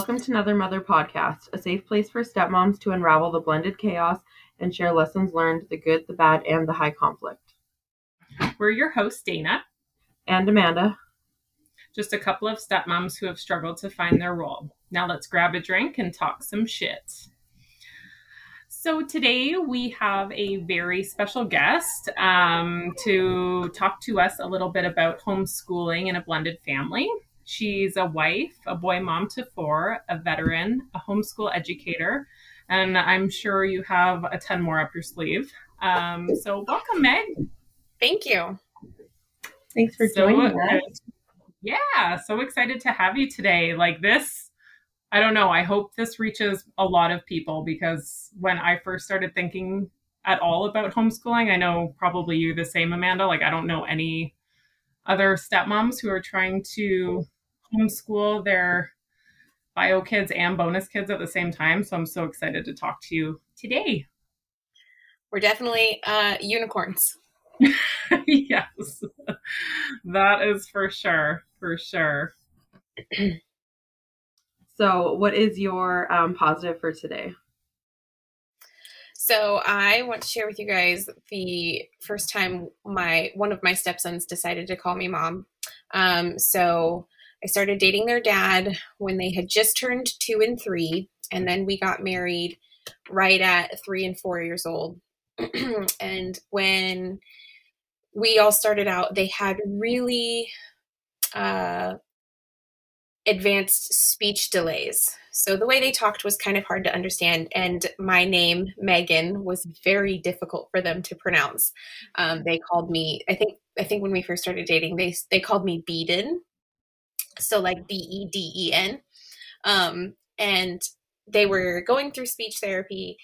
Welcome to Another Mother podcast, a safe place for stepmoms to unravel the blended chaos and share lessons learned, the good, the bad, and the high conflict. We're your hosts, Dana And Amanda. just a couple of stepmoms who have struggled to find their role. Now let's grab a drink and talk some shit. So today we have a very special guest um, to talk to us a little bit about homeschooling in a blended family. She's a wife, a boy mom to four, a veteran, a homeschool educator, and I'm sure you have a ton more up your sleeve. Um, so welcome, Meg. Thank you. Thanks for So, joining us. Yeah, so excited to have you today. Like this, I don't know. I hope this reaches a lot of people because when I first started thinking at all about homeschooling, I know probably you the same, Amanda. Like, I don't know any other stepmoms who are trying to homeschool their bio kids and bonus kids at the same time. So I'm so excited to talk to you today. We're definitely uh, unicorns. yes, that is for sure. For sure. So, what is your um, positive for today? So I want to share with you guys the first time my one of my stepsons decided to call me mom. Um, so I started dating their dad when they had just turned two and three, and then we got married right at three and four years old. and when we all started out, they had really uh, advanced speech delays. So the way they talked was kind of hard to understand, and my name Megan was very difficult for them to pronounce. Um, they called me, I think, I think when we first started dating, they they called me Beeden, so like B E D E N, um, and they were going through speech therapy,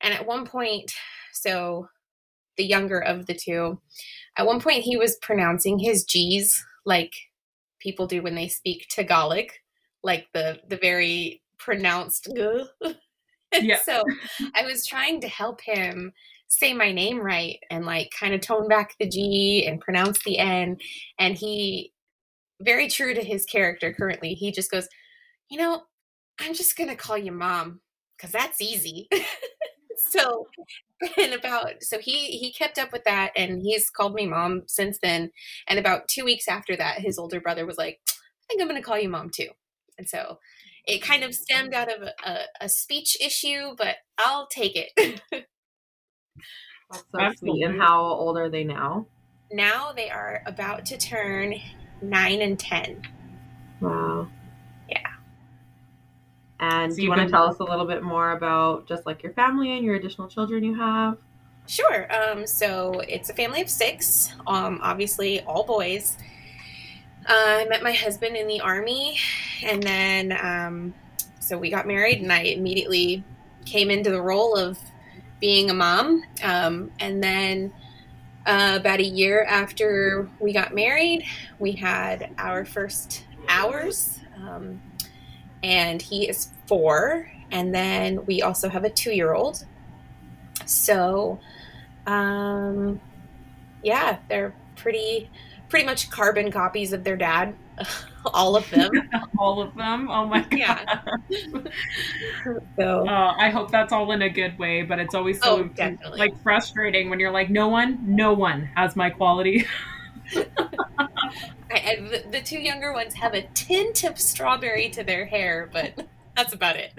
and at one point, so the younger of the two, at one point he was pronouncing his G's like people do when they speak Tagalog, like the the very pronounced. "G." Yeah. so I was trying to help him say my name right and like kind of tone back the G and pronounce the N, and he, very true to his character currently, he just goes, you know, I'm just gonna call you mom because that's easy. so and about so he he kept up with that and he's called me mom since then and about two weeks after that his older brother was like i think i'm going to call you mom too and so it kind of mm. stemmed out of a, a, a speech issue but i'll take it That's so Absolutely. sweet. And how old are they now? now they are about to turn nine and ten Wow. Yeah. And So do you want to tell us a little bit more about just like your family and your additional children you have? Sure. Um, so it's a family of six, um, obviously all boys. Uh, I met my husband in the army, and then um, so we got married, and I immediately came into the role of being a mom. Um, and then uh, about a year after we got married, we had our first hours, um, and he is four. And then we also have a two year old. So, um, yeah, they're pretty pretty much carbon copies of their dad, all of them. All of them. Oh my god. Yeah. so, Uh, I hope that's all in a good way, but it's always so Oh, definitely. like frustrating when you're like, no one, no one has my quality. I, I, the, the two younger ones have a tint of strawberry to their hair, but that's about it.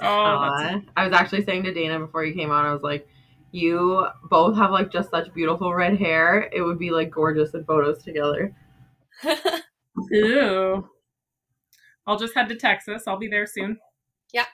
Oh, that's Aw. I was actually saying to Dana before you came on, I was like, you both have like just such beautiful red hair. It would be like gorgeous in photos together. Ew. I'll just head to Texas. I'll be there soon. Yeah.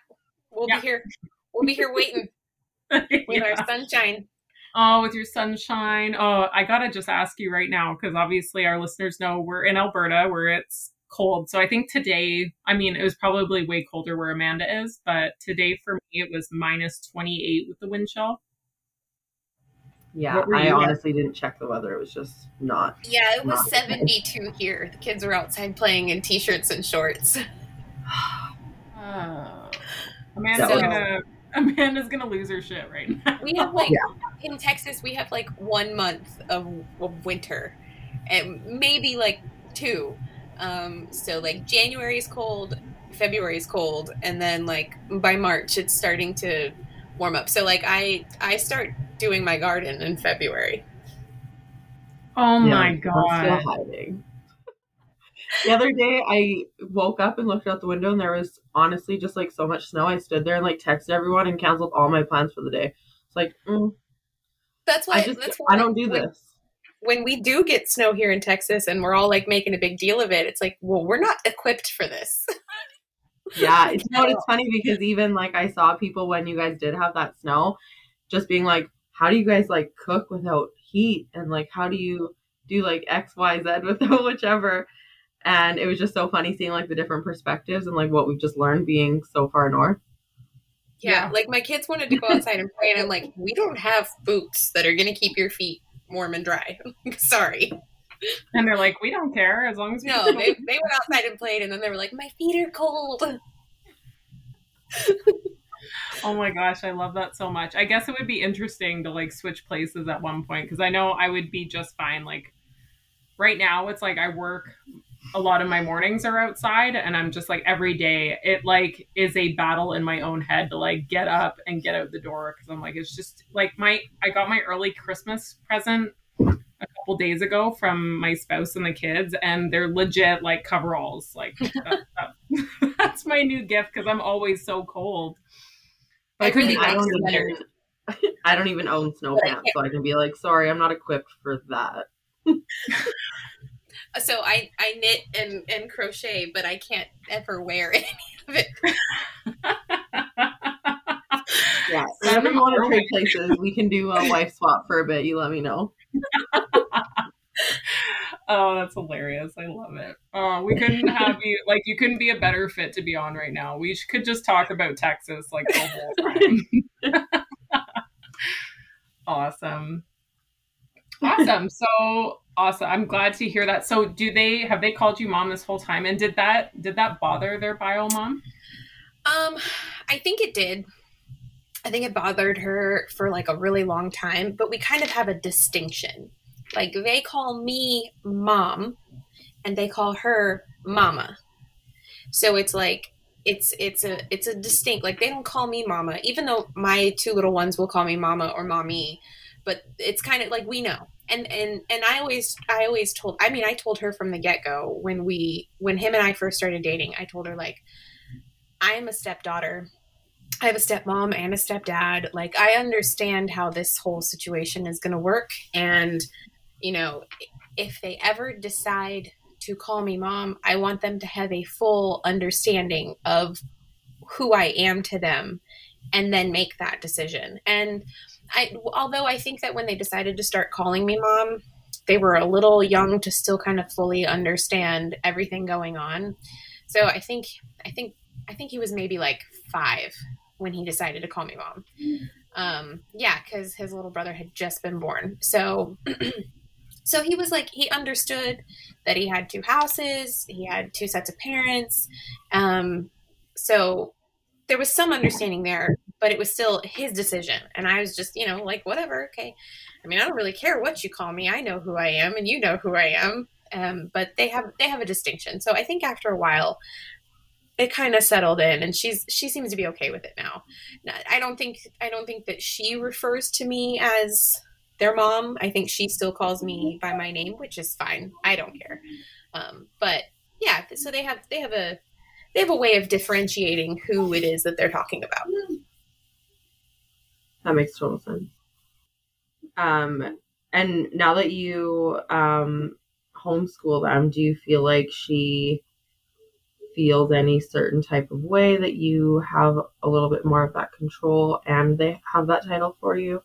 We'll Yeah. be here. We'll be here waiting with Yeah. our sunshine. Oh, with your sunshine. Oh, I gotta just ask you right now because obviously our listeners know we're in Alberta where it's cold. So I think today, I mean, it was probably way colder where Amanda is, but today for me it was minus 28 with the wind chill. Yeah, I you at? honestly didn't check the weather. It was just not. Yeah, it was Not- 72 here. The kids were outside playing in t-shirts and shorts. Oh. Amanda's So- gonna Amanda's gonna lose her shit right now. We have like Yeah. in Texas, we have like one month of, of winter, and maybe like two. Um, so like January is cold, February is cold, and then like by March it's starting to warm up. So like I I start doing my garden in February. Oh Yeah, my I'm god. still hiding. The other day, I woke up and looked out the window, and there was honestly just like so much snow. I stood there and like texted everyone and canceled all my plans for the day. It's like mm, That's why I just that's why I don't do when, this. when we do get snow here in Texas and we're all like making a big deal of it. It's like, well, we're not equipped for this. Yeah, it's, you know, it's funny because even like I saw people when you guys did have that snow, just being like, "How do you guys like cook without heat?" And like, how do you do like X, Y, Z without whichever? And it was just so funny seeing like the different perspectives and like what we've just learned being so far north. Yeah, Yeah. like my kids wanted to go outside and play, and I'm like, we don't have boots that are going to keep your feet warm and dry. Sorry. And they're like, we don't care as long as we No, they, they went outside and played, and then they were like, my feet are cold. Oh my gosh, I love that so much. I guess it would be interesting to like switch places at one point because I know I would be just fine. Like right now, it's like I work a lot of my mornings are outside, and I'm just like every day it like is a battle in my own head to like get up and get out the door because I'm like it's just like my I got my early Christmas present couple days ago from my spouse and the kids, and they're legit like coveralls. Like that, that, that's my new gift because I'm always so cold. I could really be I like don't even I don't even own snow pants, so I can be like, sorry, I'm not equipped for that. So I, I knit and, and crochet, but I can't ever wear any of it. Yeah. Send Whenever them you want to trade places, we can do a wife swap for a bit. You let me know. Oh, that's hilarious. I love it. Oh, we couldn't have you like you couldn't be a better fit to be on right now. We could just talk about Texas like the whole time. awesome. Awesome. So awesome. I'm glad to hear that. So do they have they called you mom this whole time and did that did that bother their bio mom? Um, I think it did. I think it bothered her for like a really long time, but we kind of have a distinction. Like they call me mom and they call her mama. So it's like it's it's a it's a distinct like they don't call me mama even though my two little ones will call me mama or mommy but it's kind of like we know. And and and i always i always told i mean i told her from the get-go when we when him and i first started dating i told her like i am a stepdaughter. I have a stepmom and a stepdad. Like i understand how this whole situation is going to work and you know if they ever decide to call me mom i want them to have a full understanding of who i am to them and then make that decision and I, although I think that when they decided to start calling me mom, they were a little young to still kind of fully understand everything going on. So I think, I think, I think he was maybe like five when he decided to call me mom. Um, yeah, because his little brother had just been born. So, so he was like, he understood that he had two houses, he had two sets of parents. Um, so there was some understanding there, but it was still his decision. And I was just, you know, like, whatever, okay. I mean, I don't really care what you call me. I know who I am and you know who I am. Um, but they have they have a distinction. So I think after a while it kind of settled in and she's she seems to be okay with it now. I don't think I don't think that she refers to me as their mom. I think she still calls me by my name, which is fine. I don't care. Um, but yeah, so they have they have a they have a way of differentiating who it is that they're talking about. That makes total sense. Um, and now that you um homeschool them, do you feel like she feels any certain type of way that you have a little bit more of that control and they have that title for you?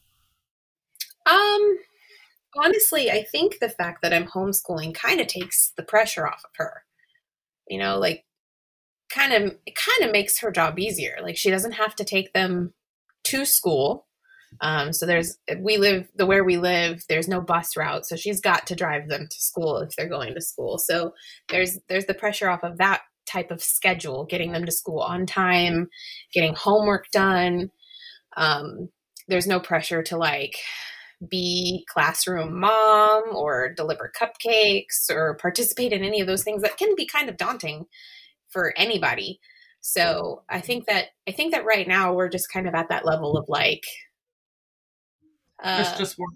Um, honestly, I think the fact that I'm homeschooling kind of takes the pressure off of her. You know, like kind of it kind of makes her job easier. Like she doesn't have to take them to school. Um, so there's we live the where we live. There's no bus route, so she's got to drive them to school if they're going to school. So there's there's the pressure off of that type of schedule, getting them to school on time, getting homework done. Um, there's no pressure to like be classroom mom or deliver cupcakes or participate in any of those things that can be kind of daunting for anybody. So I think that I think that right now we're just kind of at that level of like uh, it's just works.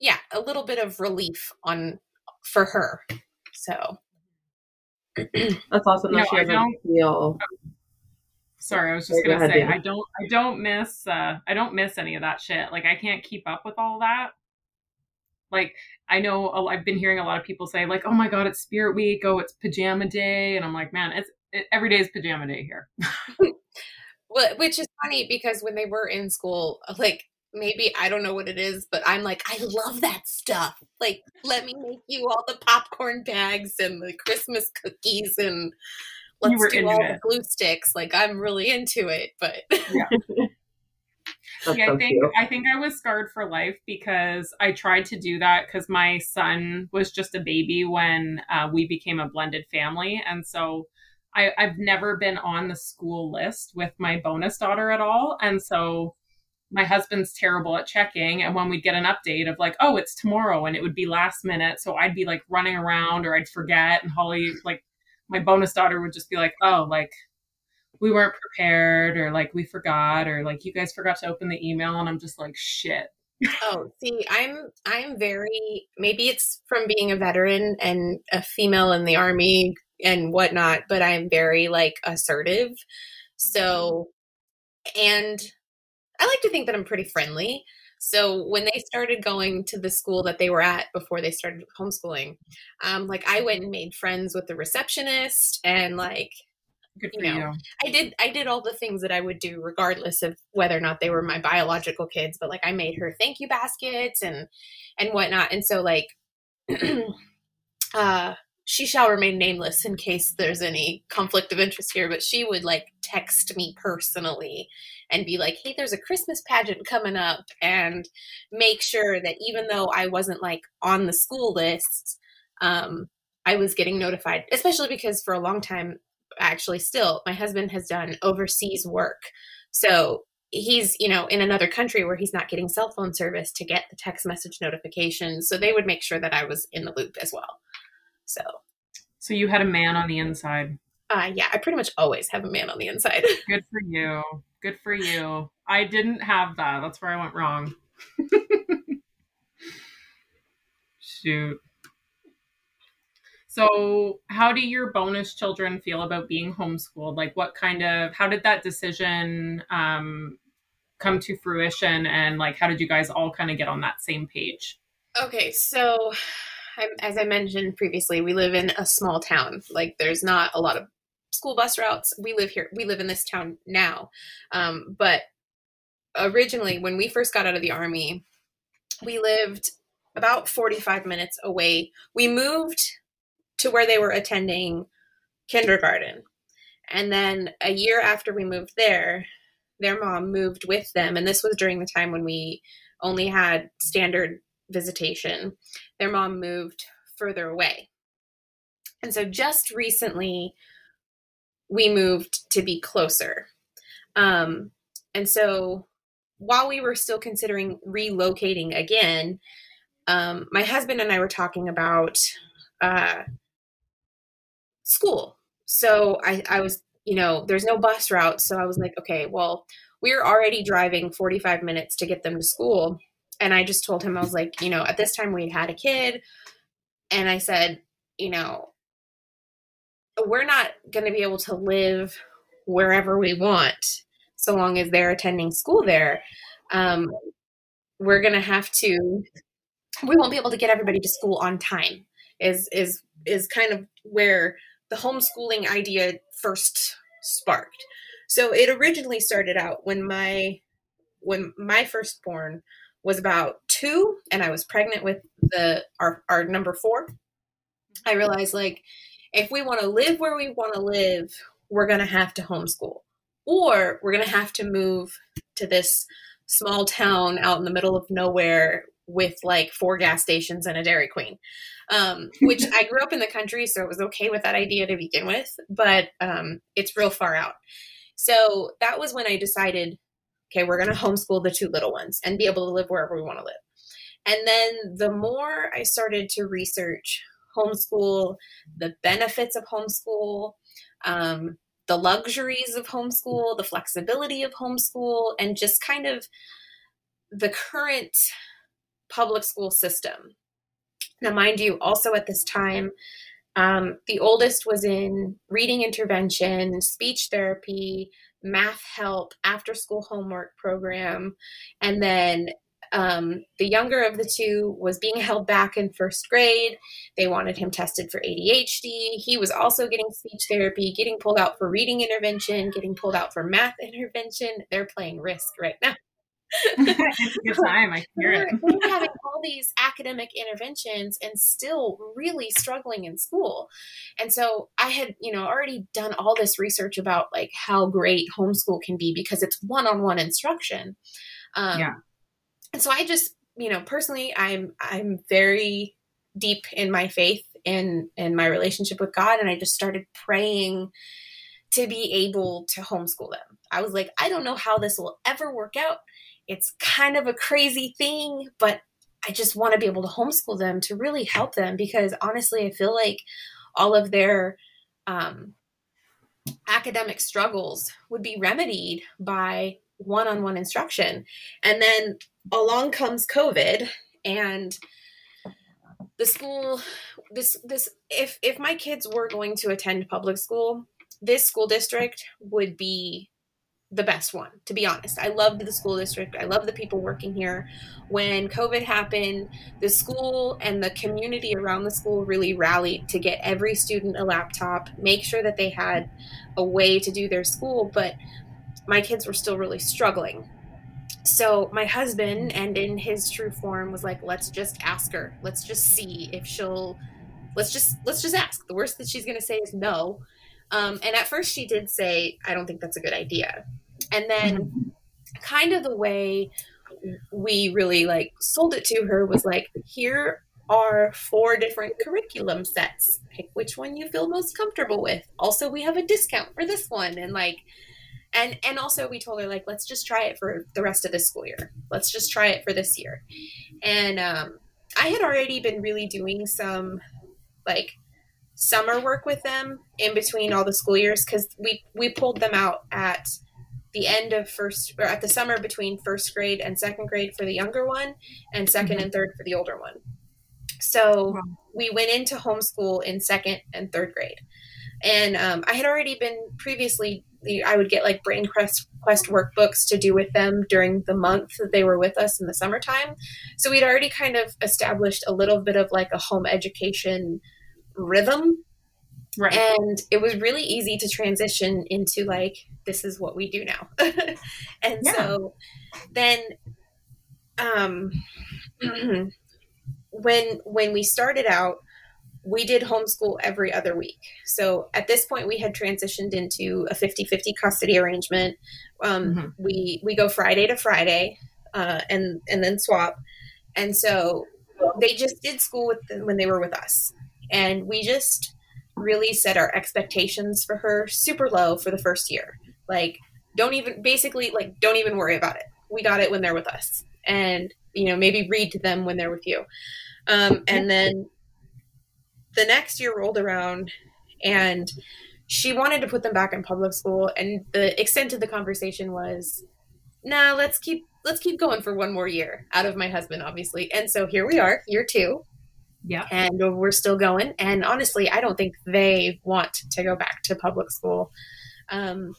Yeah, a little bit of relief on for her. So that's awesome that she doesn't feel. Sorry, I was just gonna say I don't I don't miss uh I don't miss any of that shit. Like I can't keep up with all that. Like I know I've been hearing a lot of people say like, "Oh my god, it's Spirit Week. Oh, it's pajama day," and I'm like, man, it's it, every day is pajama day here. well, which is funny because when they were in school, like maybe I don't know what it is, but I'm like, I love that stuff. Like, let me make you all the popcorn bags and the Christmas cookies and let's do all it. the glue sticks. Like, I'm really into it. But yeah. yeah, I think cute. I think I was scarred for life because I tried to do that because my son was just a baby when uh, we became a blended family, and so I, I've never been on the school list with my bonus daughter at all, and so my husband's terrible at checking and when we'd get an update of like oh it's tomorrow and it would be last minute so i'd be like running around or i'd forget and holly like my bonus daughter would just be like oh like we weren't prepared or like we forgot or like you guys forgot to open the email and I'm just like shit. oh, see, I'm I'm very maybe it's from being a veteran and a female in the army and whatnot, but I'm very like assertive. So and I like to think that I'm pretty friendly. So when they started going to the school that they were at before they started homeschooling, um, like I went and made friends with the receptionist and like Good for you, know, you. I did I did all the things that I would do regardless of whether or not they were my biological kids, but like I made her thank you baskets and and whatnot. And so like uh she shall remain nameless in case there's any conflict of interest here, but she would like text me personally and be like, hey, there's a Christmas pageant coming up, and make sure that even though I wasn't like on the school list, um, I was getting notified, especially because for a long time actually still my husband has done overseas work. So he's you know in another country where he's not getting cell phone service to get the text message notifications so they would make sure that i was in the loop as well so. So you had a man on the inside. Uh yeah i pretty much always have a man on the inside. Good for you. Good for you. I didn't have that. That's where i went wrong. Shoot. So, how do your bonus children feel about being homeschooled? Like, what kind of, how did that decision um, come to fruition? And, like, how did you guys all kind of get on that same page? Okay, so as I mentioned previously, we live in a small town. Like, there's not a lot of school bus routes. We live here, we live in this town now. Um, but originally, when we first got out of the army, we lived about 45 minutes away. We moved to where they were attending kindergarten. And then a year after we moved there, their mom moved with them. And this was during the time when we only had standard visitation. Their mom moved further away. And so just recently, we moved to be closer. Um, and so while we were still considering relocating again, um, my husband and I were talking about uh, school. So I, I was, you know, there's no bus route. So I was like, okay, well, we're already driving 45 minutes to get them to school. And I just told him, I was like, you know, at this time we had a kid. And I said, you know, we're not going to be able to live wherever we want so long as they're attending school there. Um, we're going to have to, we won't be able to get everybody to school on time is, is, is kind of where the homeschooling idea first sparked. So it originally started out when my when my firstborn was about two and I was pregnant with the our, our number four. I realized like if we want to live where we want to live, we're gonna have to homeschool. Or we're gonna have to move to this small town out in the middle of nowhere with like four gas stations and a Dairy Queen um, which I grew up in the country, so it was okay with that idea to begin with, but um, it's real far out. So that was when I decided, okay, we're going to homeschool the two little ones and be able to live wherever we want to live. And then the more I started to research homeschool, the benefits of homeschool, um, the luxuries of homeschool, the flexibility of homeschool, and just kind of the current public school system. Now, mind you, also at this time, um, the oldest was in reading intervention, speech therapy, math help, after school homework program, and then um, the younger of the two was being held back in first grade. They wanted him tested for ADHD. He was also getting speech therapy, getting pulled out for reading intervention, getting pulled out for math intervention. They're playing risk right now. it's a good time. I hear it. We're having all these academic interventions and still really struggling in school. And so I had, you know, already done all this research about like how great homeschool can be because it's one-on-one instruction. Um, Yeah. and so I just, you know, personally, I'm I'm very deep in my faith and in my relationship with God, and I just started praying to be able to homeschool them. I was like, I don't know how this will ever work out. It's kind of a crazy thing, but I just want to be able to homeschool them to really help them because honestly, I feel like all of their um, academic struggles would be remedied by one-on-one instruction. And then along comes COVID and the school this this if if my kids were going to attend public school, this school district would be the best one, to be honest. I loved the school district. I love the people working here. When COVID happened, the school and the community around the school really rallied to get every student a laptop, make sure that they had a way to do their school, but my kids were still really struggling. So my husband, and in his true form, was like, "Let's just ask her. Let's just see if she'll. Let's just let's just ask. The worst that she's to say is no." Um, and at first, she did say, "I don't think that's a good idea." And then, kind of the way we really like sold it to her was like, "Here are four different curriculum sets. Pick which one you feel most comfortable with. Also, we have a discount for this one, and like." and and also we told her like let's just try it for the rest of the school year let's just try it for this year and um, i had already been really doing some like summer work with them in between all the school years because we we pulled them out at the end of first or at the summer between first grade and second grade for the younger one and 2nd and third for the older one so Wow. we went into homeschool in second and third grade and um, i had already been previously I would get like brain quest quest workbooks to do with them during the month that they were with us in the summertime. So we'd already kind of established a little bit of like a home education rhythm. Right. And it was really easy to transition into like this is what we do now. and Yeah. so then um when when we started out we did homeschool every other week. So at this point, we had transitioned into a 50 50 custody arrangement. Um, Mhm. we, we go Friday to Friday uh, and, and then swap. And so they just did school with them when they were with us. And we just really set our expectations for her super low for the first year. Like, don't even, basically, like, don't even worry about it. We got it when they're with us. And, you know, maybe read to them when they're with you. Um, and then the next year rolled around and she wanted to put them back in public school and the extent of the conversation was nah let's keep let's keep going for one more year out of my husband obviously and so here we are year two Yeah. and we're still going. And honestly i don't think they want to go back to public school. Um,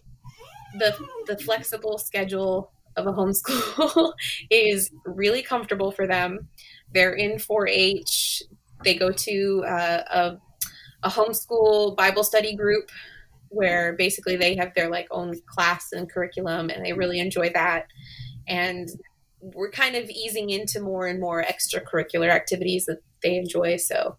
the the flexible schedule of a homeschool is really comfortable for them. They're in 4-h they go to uh, a, a homeschool bible study group where basically they have their like own class and curriculum and they really enjoy that. And we're kind of easing into more and more extracurricular activities that they enjoy so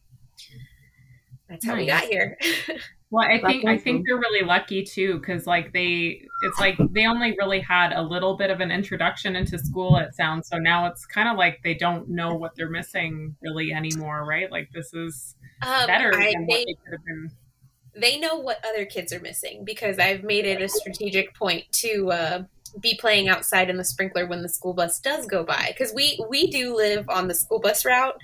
that's how we got here Well, I think I think they're really lucky too, because like they, it's like they only really had a little bit of an introduction into school. It sounds so now it's kind of like they don't know what they're missing really anymore, right? Like this is um, better I, than they, what they could have been. they know what other kids are missing because I've made it a strategic point to uh, be playing outside in the sprinkler when the school bus does go by because we we do live on the school bus route.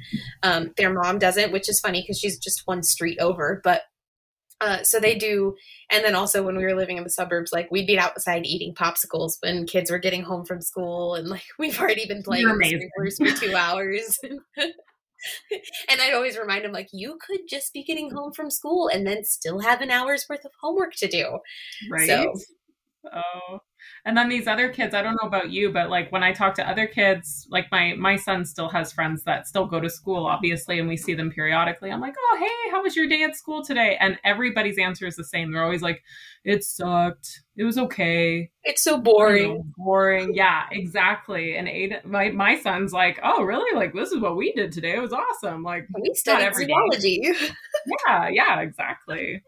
Um, their mom doesn't, which is funny because she's just one street over. But Uh, so they do, and then also when we were living in the suburbs, like we'd be outside eating popsicles when kids were getting home from school, and like we've already been playing You're in the amazing. sprinklers for two hours. and I'd always remind them, like, you could just be getting home from school and then still have an hour's worth of homework to do. Right. So- Oh. And then these other kids, I don't know about you, but like when I talk to other kids, like my my son still has friends that still go to school, obviously, and we see them periodically. I'm like, oh hey, how was your day at school today? And everybody's answer is the same. They're always like, it sucked. It was okay. It's so boring. know, boring. Yeah, exactly. And Aiden, my my son's like, oh really? Like this is what we did today. It was awesome. Like We studied every day. zoology. yeah, yeah, exactly.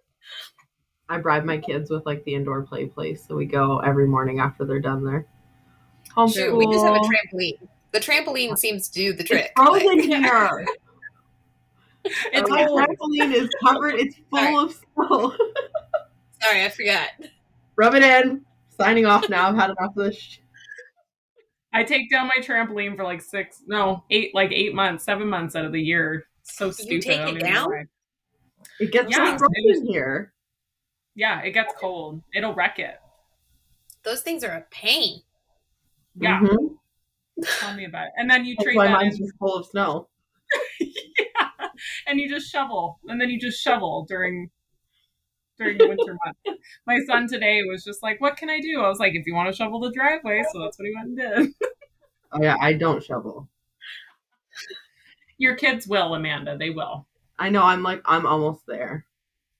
I bribe my kids with like the indoor play place, so we go every morning after they're done there. Shoot, we just have a trampoline. The trampoline seems to do the It's trick. frozen Like- here. It's my cold. trampoline is covered. It's full Sorry. of snow. Sorry, I forgot. Rub it in. Signing off now. I've had enough of this. Sh- I take down my trampoline for like six, no, eight, like eight months, seven months out of the year. It's so stupid. You take it down? why. it gets Yeah, so it is. frozen here. Yeah, it gets cold. It'll wreck it. Those things are a pain. Yeah, Mhm. tell me about it. And then you That's trade why mine's just full of snow. yeah, and you just shovel, and then you just shovel during during the winter months. My son today was just like, "What can I do?" I was like, "If you want to shovel the driveway," so that's what he went and did. Oh yeah, I don't shovel. Your kids will, Amanda. They will. I know. I'm like I'm almost there.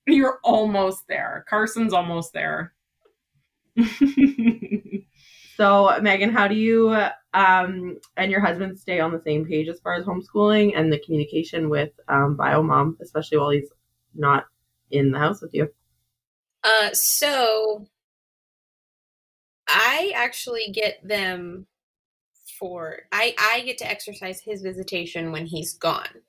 You're almost there. Carson's almost there. So Megan, how do you um, and your husband stay on the same page as far as homeschooling and the communication with um, bio mom, especially while he's not in the house with you? Uh, so I actually get them for I I get to exercise his visitation when he's gone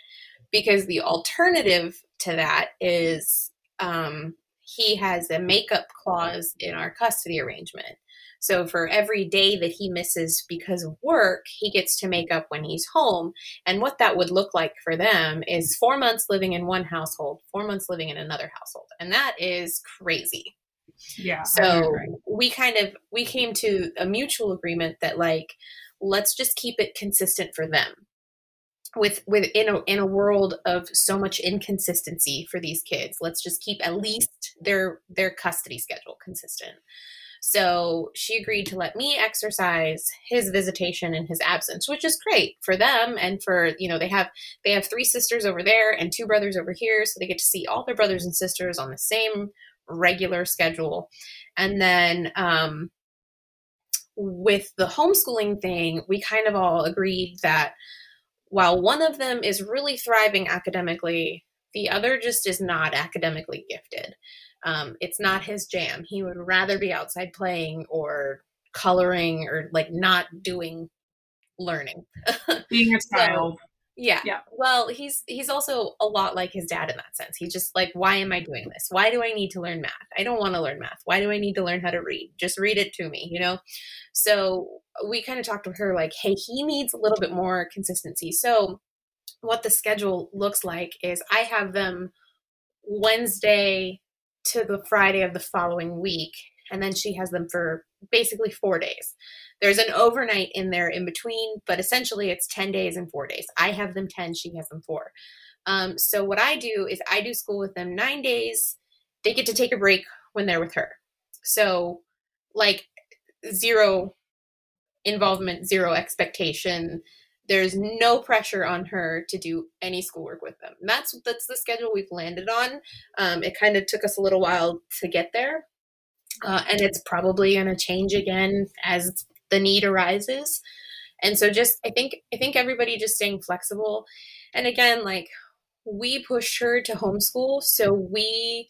because the alternative to that is um, he has a makeup clause in our custody arrangement. So for every day that he misses because of work, he gets to make up when he's home. And what that would look like for them is four months living in one household, four months living in another household. And that is crazy. yeah. So we kind of we came to a mutual agreement that like let's just keep it consistent for them. With with in a in a world of so much inconsistency for these kids, let's just keep at least their their custody schedule consistent. So she agreed to let me exercise his visitation in his absence, which is great for them and for you know they have they have three sisters over there and two brothers over here, so they get to see all their brothers and sisters on the same regular schedule. And then um, with the homeschooling thing, we kind of all agreed that while one of them is really thriving academically, the other just is not academically gifted. Um, it's not his jam. He would rather be outside playing or coloring or like not doing learning. being a So- child. Yeah. Yeah. Well, he's he's also a lot like his dad in that sense. He's just like, why am I doing this? Why do I need to learn math? I don't want to learn math. Why do I need to learn how to read? Just read it to me, you know? So we kind of talked with her like, hey, he needs a little bit more consistency. So what the schedule looks like is I have them Wednesday to the Friday of the following week, and then she has them for basically four days. There's an overnight in there in between, but essentially it's 10 days and four days. I have them 10, she has them four. Um, so what I do is I do school with them nine days. They get to take a break when they're with her. So, like, zero involvement, zero expectation. There's no pressure on her to do any schoolwork with them. And that's that's the schedule we've landed on. Um, it kind of took us a little while to get there, uh, and it's probably going to change again as the need arises. And so, just I think I think everybody just staying flexible. And again, like we pushed her to homeschool, so we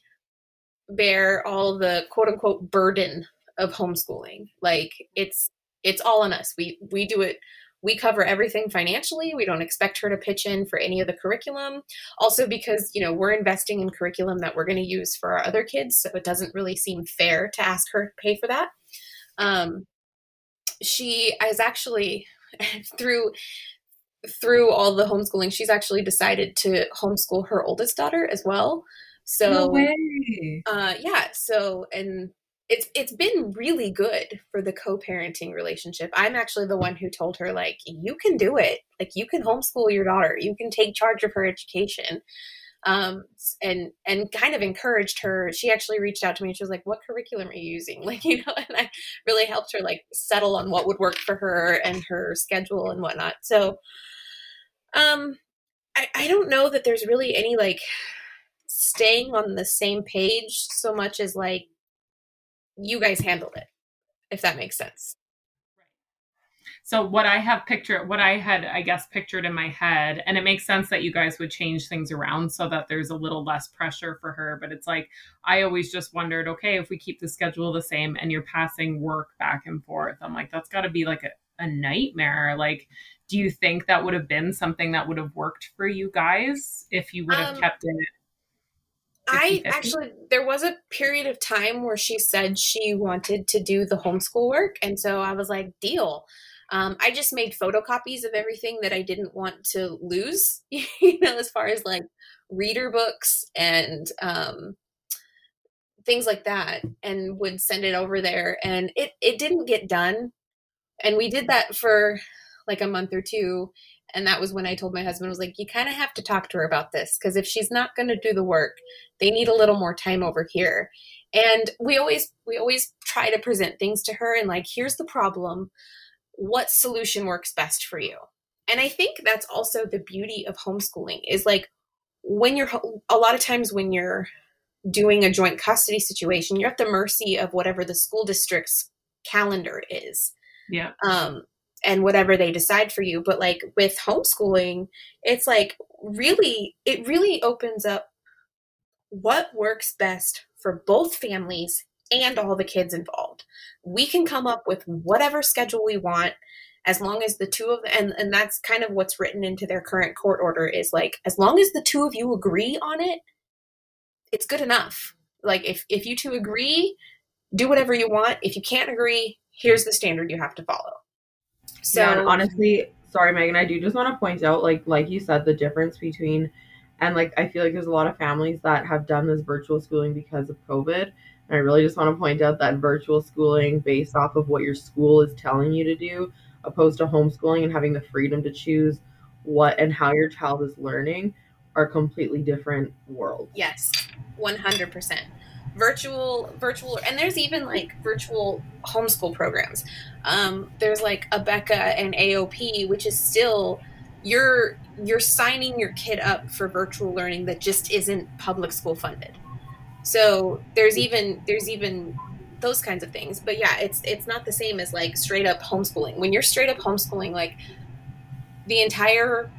bear all the quote unquote burden of homeschooling. Like it's it's all on us. We we do it we cover everything financially. We don't expect her to pitch in for any of the curriculum. Also because, you know, we're investing in curriculum that we're going to use for our other kids, so it doesn't really seem fair to ask her to pay for that. Um she is actually through through all the homeschooling, she's actually decided to homeschool her oldest daughter as well. So No way. uh yeah so and it's it's been really good for the co-parenting relationship. I'm actually the one who told her like you can do it. Like you can homeschool your daughter. You can take charge of her education. Um and and kind of encouraged her. She actually reached out to me and she was like what curriculum are you using? Like you know and i really helped her like settle on what would work for her and her schedule and whatnot. So um i i don't know that there's really any like staying on the same page so much as like you guys handled it if that makes sense So what I have pictured, what I had, I guess, pictured in my head, and it makes sense that you guys would change things around so that there's a little less pressure for her. But it's like I always just wondered, okay, if we keep the schedule the same and you're passing work back and forth, I'm like, that's got to be like a, a nightmare. Like, do you think that would have been something that would have worked for you guys if you would have Um, kept it? I 50-50? actually, there was a period of time where she said she wanted to do the homeschool work. And so I was like, deal. Um, I just made photocopies of everything that I didn't want to lose, you know, as far as like reader books and um, things like that, and would send it over there. And it, it didn't get done. And we did that for like a month or two. And that was when I told my husband, I was like, you kind of have to talk to her about this because if she's not going to do the work, they need a little more time over here. And we always we always try to present things to her and like here's the problem. What solution works best for you? And i think that's also the beauty of homeschooling is like when you're a lot of times when you're doing a joint custody situation you're at the mercy of whatever the school district's calendar is. Yeah. um, and whatever they decide for you. But like with homeschooling, it's like really, it really opens up what works best for both families and all the kids involved. We can come up with whatever schedule we want as long as the two of and and that's kind of what's written into their current court order is like as long as the two of you agree on it it's good enough like if if you two agree do whatever you want if you can't agree here's the standard you have to follow so yeah, and honestly, sorry, Megan, I do just want to point out, like, like you said, the difference between, and like, I feel like there's a lot of families that have done this virtual schooling because of COVID. And I really just want to point out that virtual schooling, based off of what your school is telling you to do, opposed to homeschooling and having the freedom to choose what and how your child is learning, are completely different worlds. Yes, one hundred percent. Virtual, virtual, and there's even like virtual homeschool programs. Um, there's like Abeka and AOP, which is still you're you're signing your kid up for virtual learning that just isn't public school funded. So there's even there's even those kinds of things. But yeah, it's it's not the same as like straight up homeschooling. When you're straight up homeschooling, like the entire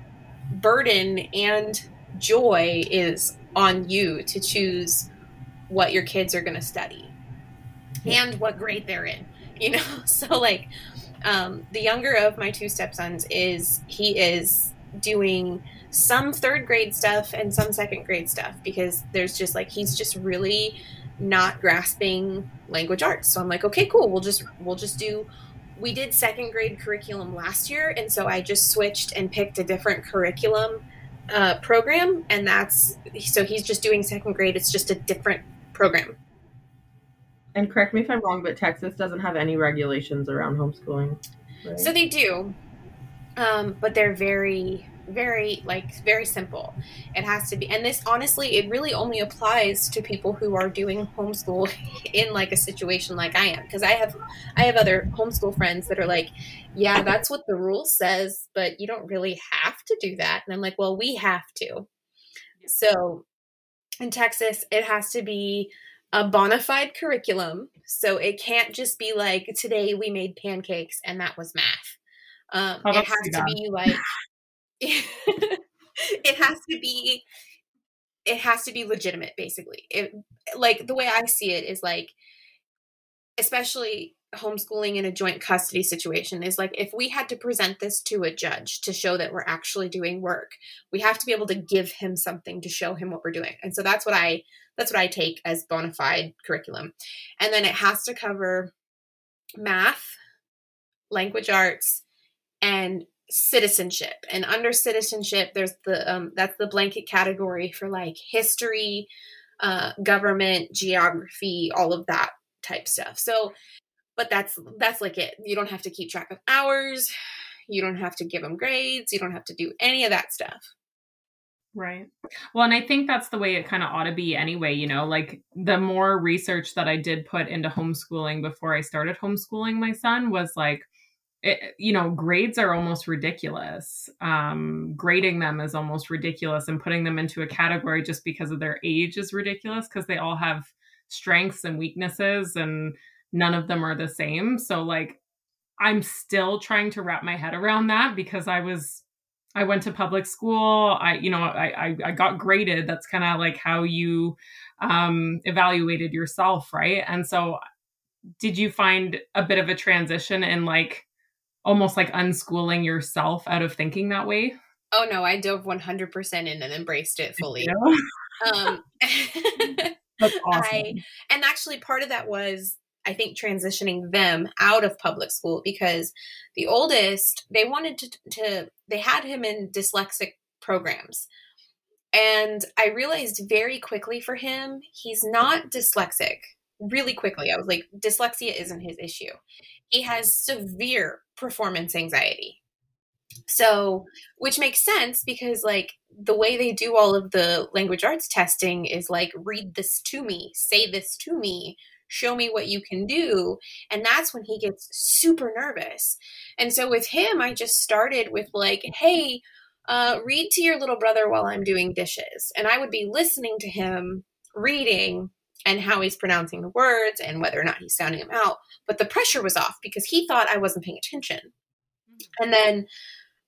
burden and joy is on you to choose what your kids are going to study and what grade they're in you know? So like um, the younger of my two stepsons is he is doing some third grade stuff and some second grade stuff because there's just like he's just really not grasping language arts. So i'm like okay cool we'll just we'll just do we did second grade curriculum last year and so i just switched and picked a different curriculum uh, program and that's so he's just doing second grade. It's just a different program And correct me if I'm wrong, but Texas doesn't have any regulations around homeschooling. right? so they do um, but they're very very like very simple it has to be and this honestly it really only applies to people who are doing homeschool in like a situation like i am because i have i have other homeschool friends that are like yeah that's what the rule says but you don't really have to do that and i'm like well we have to so in texas it has to be a bona fide curriculum. So it can't just be like today we made pancakes and that was math. Um, Oh, it has to be like it has to be it has to be legitimate basically. It like the way i see it is like especially homeschooling in a joint custody situation is like if we had to present this to a judge to show that we're actually doing work we have to be able to give him something to show him what we're doing. And so that's what i that's what i take as bona fide curriculum. And then it has to cover math language arts and citizenship. And under citizenship there's the um, that's the blanket category for like history uh, government, geography, all of that type stuff. So, but that's that's like it. You don't have to keep track of hours. You don't have to give them grades. You don't have to do any of that stuff. Right. Well, and I think that's the way it kind of ought to be anyway. You know, like the more research that I did put into homeschooling before I started homeschooling my son was like, it, you know, grades are almost ridiculous. Um, grading them is almost ridiculous, and putting them into a category just because of their age is ridiculous because they all have strengths and weaknesses, and none of them are the same. So, like, I'm still trying to wrap my head around that because I was I went to public school. I, you know, I, I, I got graded. That's kind of like how you um, evaluated yourself, right? And so, did you find a bit of a transition in like almost like unschooling yourself out of thinking that way? Oh no, I dove 100% in and embraced it fully. um, That's awesome. I, and actually, part of that was I think transitioning them out of public school because the oldest they wanted to, to they had him in dyslexic programs. And I realized very quickly for him, he's not dyslexic. Really quickly, I was like, dyslexia isn't his issue. He has severe performance anxiety. So, which makes sense because, like, the way they do all of the language arts testing is like, read this to me, say this to me, show me what you can do. And that's when he gets super nervous. And so with him, I just started with like, hey, uh, read to your little brother while I'm doing dishes. And I would be listening to him reading and how he's pronouncing the words and whether or not he's sounding them out. But the pressure was off because he thought I wasn't paying attention. Mm-hmm. And then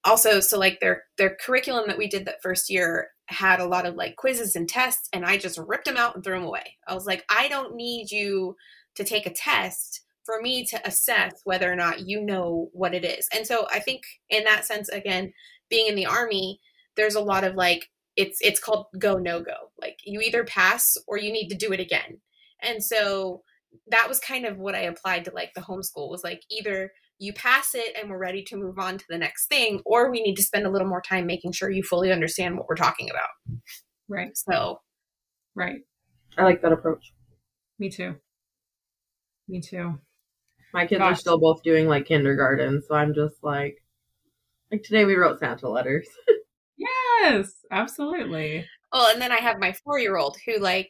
also, so like their their curriculum that we did that first year had a lot of like quizzes and tests and I just ripped them out and threw them away. I was like, I don't need you to take a test for me to assess whether or not you know what it is. And so I think in that sense again, being in the army, there's a lot of like it's it's called go no go. Like you either pass or you need to do it again. And so that was kind of what I applied to like the homeschool was like either you pass it and we're ready to move on to the next thing, or we need to spend a little more time making sure you fully understand what we're talking about. Right. So, right. I like that approach. Me too. Me too. My kids Gosh. are still both doing like kindergarten, so I'm just like, like today we wrote Santa letters. yes, absolutely. Well, and then I have my four year old who like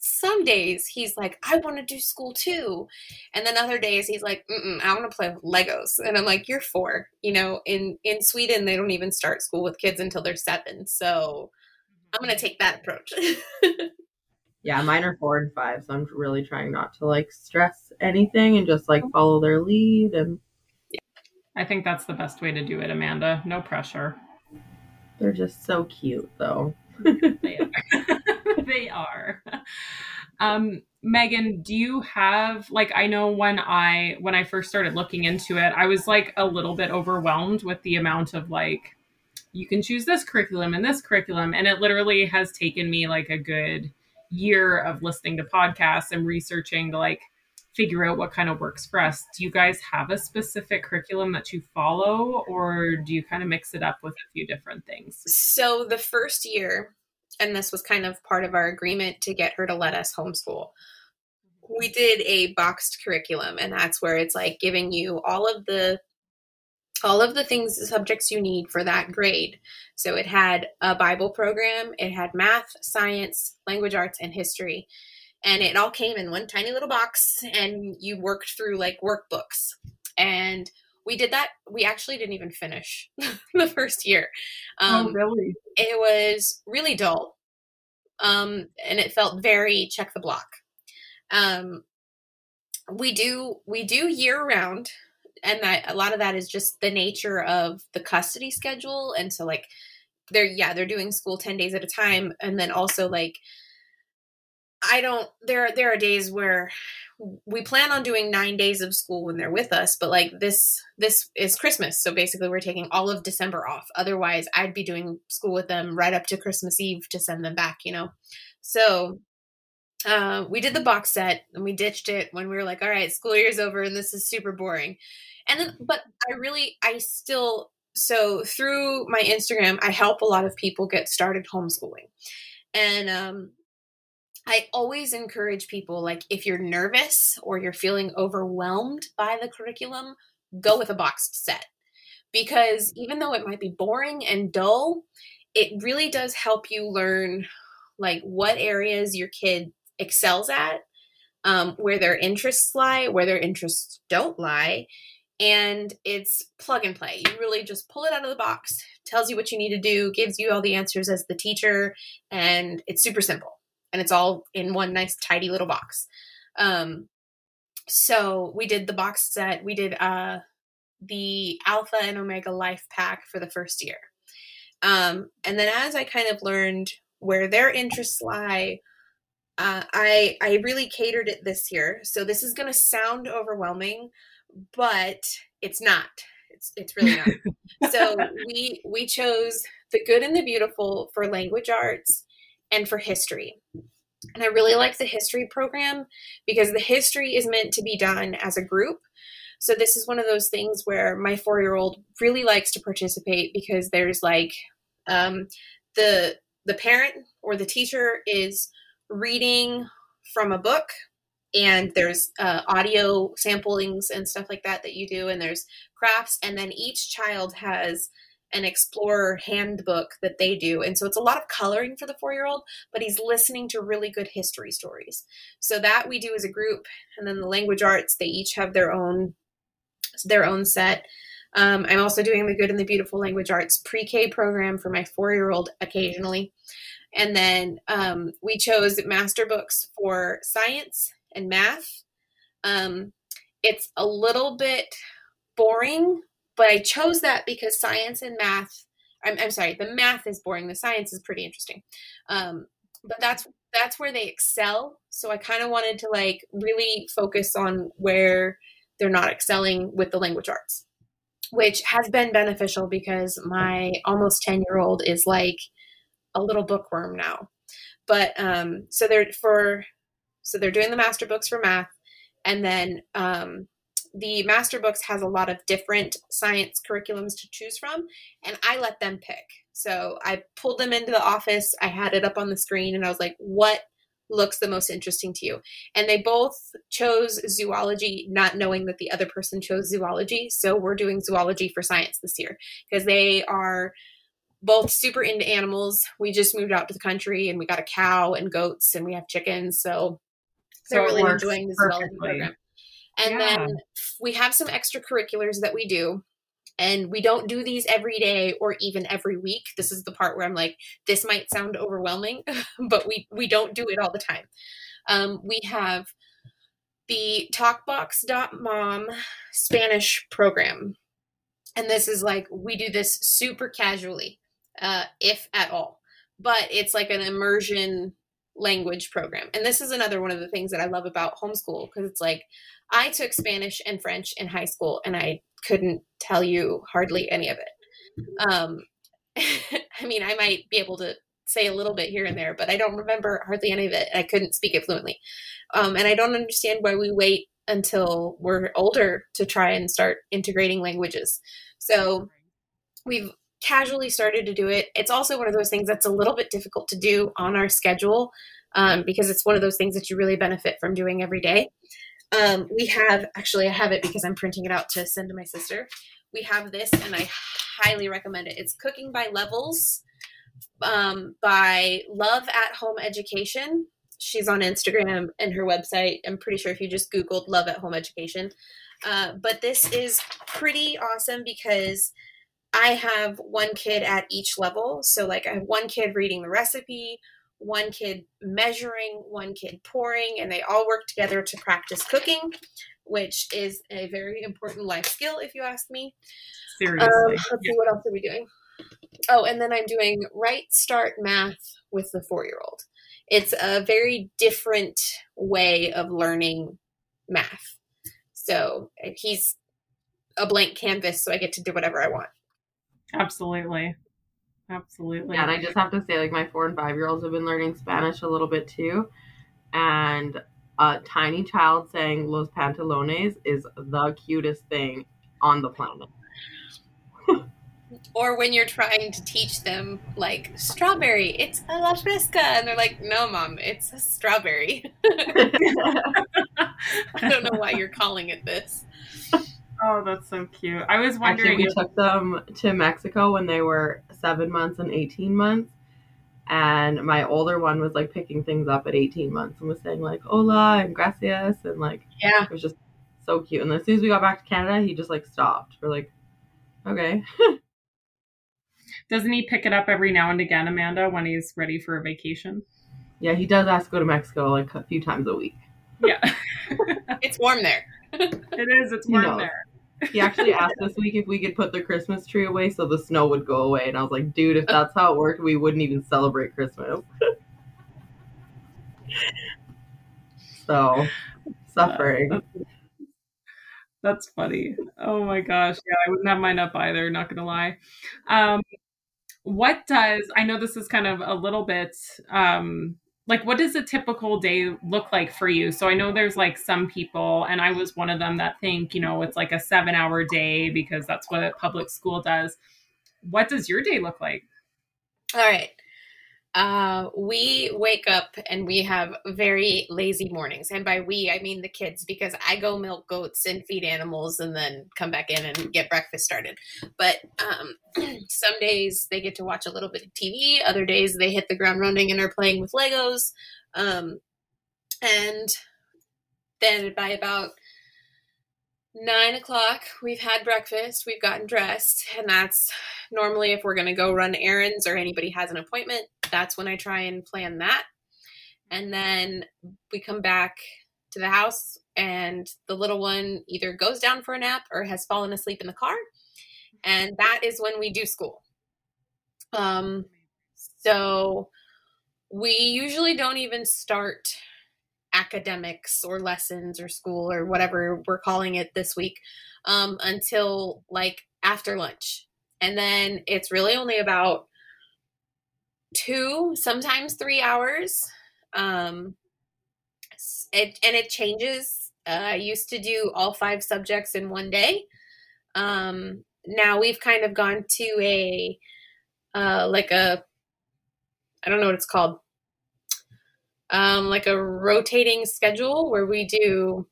some days he's like, I want to do school too. And then other days he's like, I want to play with Legos. And I'm like, you're four. You know, in, in Sweden, they don't even start school with kids until they're seven. So I'm going to take that approach. yeah, mine are four and five. So I'm really trying not to like stress anything and just like follow their lead. And I think that's the best way to do it, Amanda. No pressure. They're just so cute though. they are. Um, Megan, do you have like I know when I when I first started looking into it, I was like a little bit overwhelmed with the amount of like you can choose this curriculum and this curriculum and it literally has taken me like a good year of listening to podcasts and researching to like figure out what kind of works for us. Do you guys have a specific curriculum that you follow or do you kind of mix it up with a few different things? So the first year and this was kind of part of our agreement to get her to let us homeschool. Mm-hmm. We did a boxed curriculum, and that's where it's like giving you all of the all of the things the subjects you need for that grade. So it had a Bible program, it had math, science, language arts, and history. And it all came in one tiny little box, and you worked through like workbooks. And we did that. We actually didn't even finish the first year. Oh, um, oh, really? It was really dull, um, and it felt very check the block. Um, we do we do year round, and that a lot of that is just the nature of the custody schedule, and so like they're yeah they're doing school ten days at a time, and then also like I don't there there are days where we plan on doing 9 days of school when they're with us but like this this is Christmas. So basically we're taking all of December off. Otherwise I'd be doing school with them right up to Christmas Eve to send them back you know? So uh, we did the box set and we ditched it when we were like all right school year's over and this is super boring. And then but I really I still so through my Instagram I help a lot of people get started homeschooling. And um I always encourage people like if you're nervous or you're feeling overwhelmed by the curriculum, go with a boxed set. Because even though it might be boring and dull, it really does help you learn like what areas your kid excels at, um, where their interests lie, where their interests don't lie. And it's plug and play. You really just pull it out of the box, tells you what you need to do, gives you all the answers as the teacher, and it's super simple and it's all in one nice tidy little box. Um, so we did the box set. We did uh, the Alpha and Omega LIFEPAC for the first year. Um, and then as I kind of learned where their interests lie, uh, I I really catered it this year. So this is going to sound overwhelming, but it's not. It's it's really not. so we we chose the good and the beautiful for language arts and for history. And I really like the history program because the history is meant to be done as a group. So this is one of those things where my four year old really likes to participate because there's like um, the the parent or the teacher is reading from a book and there's uh, audio samplings and stuff like that that you do and there's crafts and then each child has an explorer handbook that they do. And so it's a lot of coloring for the four year old, but he's listening to really good history stories. So that we do as a group. And then the language arts, they each have their own their own set. Um, I'm also doing the Good and the Beautiful Language Arts pre K program for my four year old occasionally. And then um, we chose master books for science and math. Um, it's a little bit boring but I chose that because science and math, I'm, I'm sorry, the math is boring. The science is pretty interesting. Um, but that's that's where they excel. So I kind of wanted to like really focus on where they're not excelling with the language arts, which has been beneficial because my almost 10 year old is like a little bookworm now. But um, so they're for so they're doing the master books for math, and then um, the master books has a lot of different science curriculums to choose from and i let them pick. So i pulled them into the office i had it up on the screen and i was like what looks the most interesting to you? And they both chose zoology not knowing that the other person chose zoology so we're doing zoology for science this year because they are both super into animals. We just moved out to the country and we got a cow and goats and we have chickens so they're really enjoying the zoology program and yeah. then we have some extracurriculars that we do. And we don't do these every day or even every week. This is the part where I'm like, this might sound overwhelming, but we, we don't do it all the time. Um, we have the talkbox.mom Spanish program. And this is like, we do this super casually, uh, if at all. But it's like an immersion language program. And this is another one of the things that I love about homeschool because it's like I took Spanish and French in high school and I couldn't tell you hardly any of it. Um, I mean, I might be able to say a little bit here and there, but I don't remember hardly any of it. I couldn't speak it fluently. Um, and I don't understand why we wait until we're older to try and start integrating languages. So we've casually started to do it. It's also one of those things that's a little bit difficult to do on our schedule um, because it's one of those things that you really benefit from doing every day. Um, we have actually I have it because I'm printing it out to send to my sister. We have this, and I highly recommend it. It's Cooking by Levels um, by Love at Home Education. She's on Instagram and her website. I'm pretty sure if you just Googled Love at Home Education. Uh, but this is pretty awesome because I have one kid at each level. So, like, I have one kid reading the recipe, one kid measuring, one kid pouring, and they all work together to practice cooking, which is a very important life skill, if you ask me. Seriously. Um, let's yeah. see, what else are we doing? Oh, and then I'm doing Right Start Math with the four year old. It's a very different way of learning math. So he's a blank canvas, so I get to do whatever I want. Absolutely. Absolutely. Yeah, and I just have to say, like, my four and five year olds have been learning Spanish a little bit too. And a tiny child saying Los Pantalones is the cutest thing on the planet. or when you're trying to teach them like strawberry it's a la fresca and they're like no mom it's a strawberry i don't know why you're calling it this oh that's so cute i was wondering Actually, we if, took them to Mexico when they were seven months and 18 months. And my older one was like picking things up at 18 months and was saying like hola and gracias and like yeah it was just so cute. And as soon as we got back to Canada, he just like stopped. We're like, okay. doesn't he pick it up every now and again amanda when he's ready for a vacation Yeah, he does ask to go to Mexico like a few times a week. yeah it's warm there it is it's He warm knows. there He actually asked this week if we could put the Christmas tree away so the snow would go away. And I was like, dude, if that's how it worked, we wouldn't even celebrate Christmas. so, suffering. That's funny. Oh my gosh. Yeah, I wouldn't have mine up either, not gonna lie. Um what does I know this is kind of a little bit um like what does a typical day look like for you? So I know there's like some people and I was one of them that think, you know, it's like a 7 hour day because that's what public school does. What does your day look like? all right uh, we wake up and we have very lazy mornings and by we i mean the kids because i go milk goats and feed animals and then come back in and get breakfast started. But um, some days they get to watch a little bit of tv other days they hit the ground running and are playing with legos um, and then by about nine o'clock we've had breakfast we've gotten dressed and that's normally if we're going to go run errands or anybody has an appointment that's when i try and plan that. And then we come back to the house and the little one either goes down for a nap or has fallen asleep in the car and that is when we do school. Um so we usually don't even start academics or lessons or school or whatever we're calling it this week um, until like after lunch. And then it's really only about two, sometimes three hours. Um, it, and it changes. Uh, I used to do all five subjects in one day. Um, now we've kind of gone to a, uh, like a, I don't know what it's called, um, like a rotating schedule where we do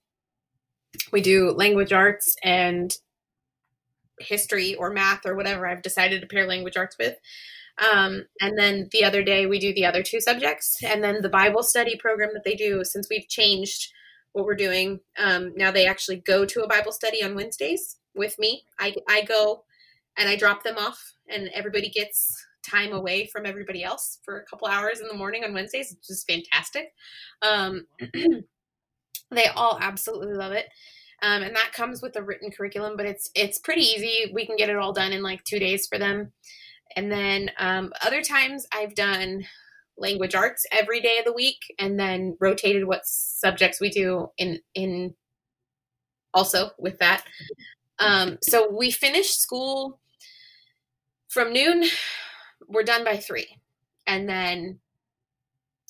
we do language arts and history or math or whatever I've decided to pair language arts with. Um, and then the other day we do the other two subjects, and then the Bible study program that they do. Since we've changed what we're doing, um, now they actually go to a Bible study on Wednesdays with me. I I go and I drop them off, and everybody gets time away from everybody else for a couple hours in the morning on Wednesdays, which is fantastic. Um, they all absolutely love it. Um, and that comes with a written curriculum, but it's it's pretty easy. We can get it all done in like two days for them. And then um, other times I've done language arts every day of the week, and then rotated what subjects we do in in also with that. Um, so we finish school from noon. We're done by three, and then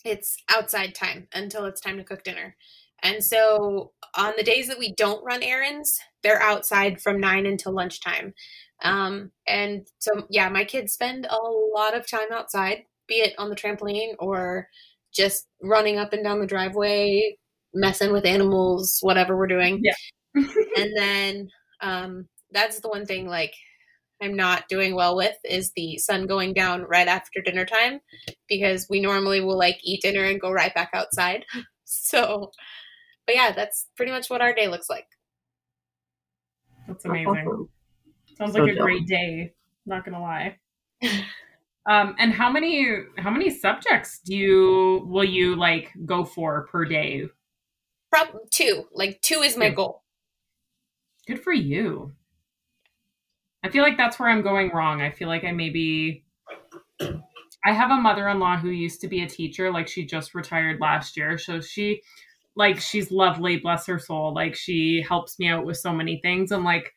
it's outside time until it's time to cook dinner. And so on the days that we don't run errands, they're outside from nine until lunchtime. Um, and so, yeah, my kids spend a lot of time outside, be it on the trampoline or just running up and down the driveway, messing with animals, whatever we're doing. Yeah. and then um, that's the one thing like I'm not doing well with is the sun going down right after dinner time because we normally will like eat dinner and go right back outside. So, but yeah, that's pretty much what our day looks like. That's That's amazing. awesome. Sounds So like a jealous. great day. Not gonna lie. um, and how many how many subjects do you will you like go for per day? Prob two, like two is my Two. goal. Good for you. I feel like that's where I'm going wrong. I feel like I maybe I have a mother-in-law who used to be a teacher, like she just retired last year. So she like she's lovely, bless her soul. Like she helps me out with so many things and like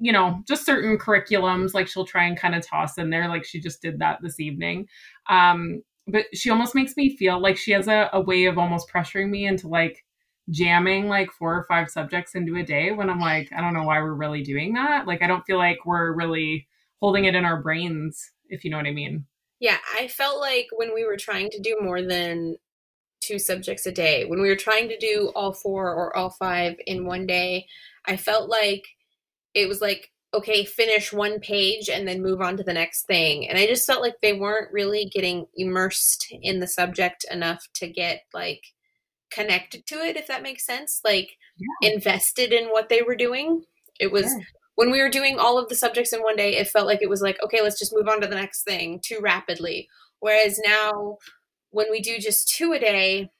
you know, just certain curriculums like she'll try and kind of toss in there like she just did that this evening. Um but she almost makes me feel like she has a, a way of almost pressuring me into like jamming like four or five subjects into a day when I'm like, I don't know why we're really doing that. Like, I don't feel like we're really holding it in our brains, if you know what I mean. Yeah, I felt like when we were trying to do more than two subjects a day, when we were trying to do all four or all five in one day, I felt like it was like, okay, finish one page and then move on to the next thing. And I just felt like they weren't really getting immersed in the subject enough to get like connected to it, if that makes sense. Like yeah. invested in what they were doing. It was yeah. when we were doing all of the subjects in one day, it felt like it was like, okay, let's just move on to the next thing too rapidly. Whereas now, when we do just two a day,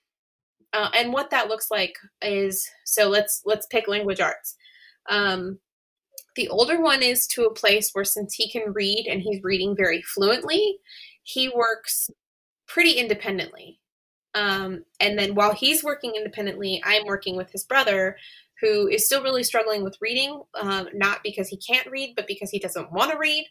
uh, and what that looks like is so let's let's pick language arts. Um, the older one is to a place where since he can read and he's reading very fluently, he works pretty independently. Um, and then while he's working independently, I'm working with his brother, who is still really struggling with reading, um, not because he can't read, but because he doesn't want to read.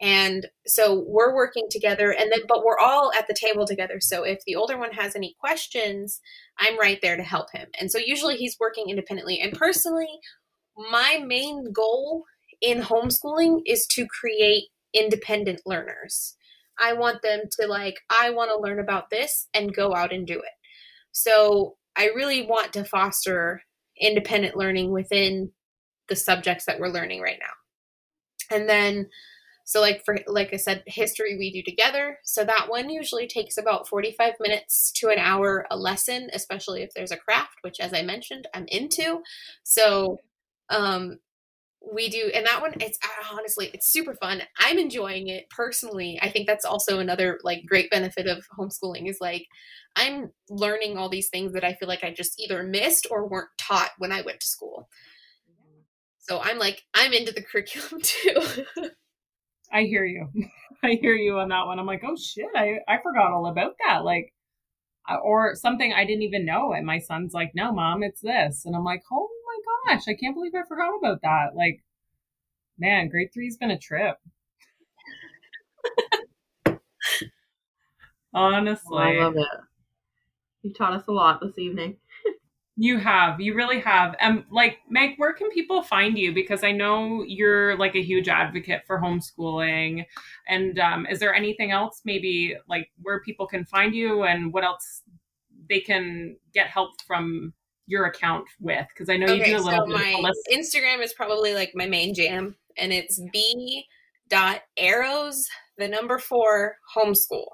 And so we're working together, and then but we're all at the table together. So if the older one has any questions, I'm right there to help him. And so usually he's working independently. And personally, my main goal in homeschooling is to create independent learners. I want them to like, I want to learn about this and go out and do it. So I really want to foster independent learning within the subjects that we're learning right now. And then so like for like I said, history we do together. So that one usually takes about 45 minutes to an hour a lesson, especially if there's a craft, which as I mentioned, I'm into. So um we do and that one it's uh, honestly it's super fun. I'm enjoying it personally. I think that's also another like great benefit of homeschooling is like i'm learning all these things that i feel like i just either missed or weren't taught when i went to school. So i'm like i'm into the curriculum too. I hear you. I hear you on that one. I'm like oh shit i i forgot all about that like or something i didn't even know and my son's like no mom it's this and i'm like oh gosh, I can't believe I forgot about that. Like, man, grade three's been a trip. Honestly. I love it. You taught us a lot this evening. you have. You really have. Um like Meg, where can people find you? Because I know you're like a huge advocate for homeschooling. And um, is there anything else maybe like where people can find you and what else they can get help from your account with? Because I know you do a little so bit. My Instagram is probably like my main jam, and it's b dot arrows the number four homeschool.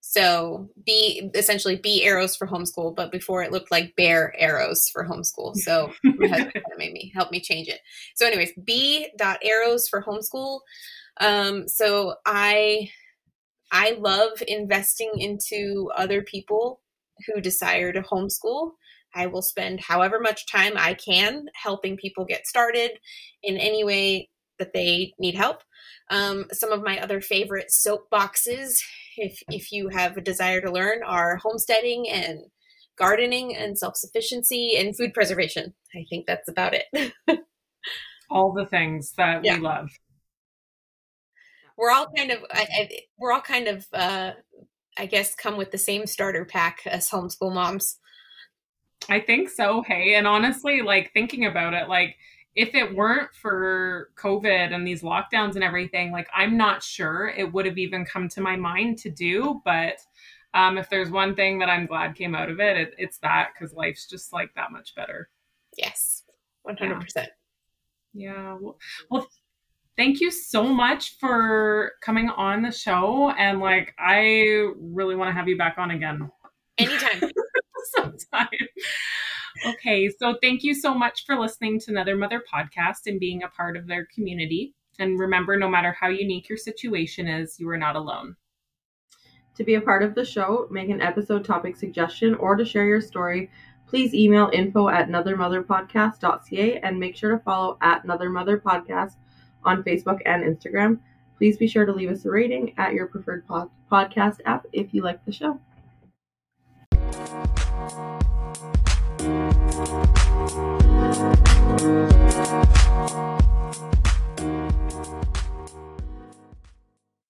So B essentially B arrows for homeschool, but before it looked like bear arrows for homeschool. So my husband made me help me change it. So, anyways, B dot arrows for homeschool. Um, so I I love investing into other people who desire to homeschool. I will spend however much time I can helping people get started in any way that they need help. Um, some of my other favorite soapboxes, if if you have a desire to learn, are homesteading and gardening and self sufficiency and food preservation. I think that's about it. all the things that yeah. we love. We're all kind of, I, I, we're all kind of, uh, I guess, come with the same starter pack as homeschool moms. I think so. Hey, and honestly, like thinking about it, like if it weren't for COVID and these lockdowns and everything, like I'm not sure it would have even come to my mind to do. But um, if there's one thing that I'm glad came out of it, it it's that because life's just like that much better. Yes, 100%. Yeah. yeah. Well, well, thank you so much for coming on the show. And like, I really want to have you back on again. Anytime. sometime. Okay, so thank you so much for listening to Another Mother podcast and being a part of their community. And remember, no matter how unique your situation is, you are not alone. To be a part of the show, make an episode topic suggestion, or to share your story, please email info at anothermotherpodcast.ca and make sure to follow at Another Mother Podcast on Facebook and Instagram. Please be sure to leave us a rating at your preferred pod- podcast app if you like the show. Thank you.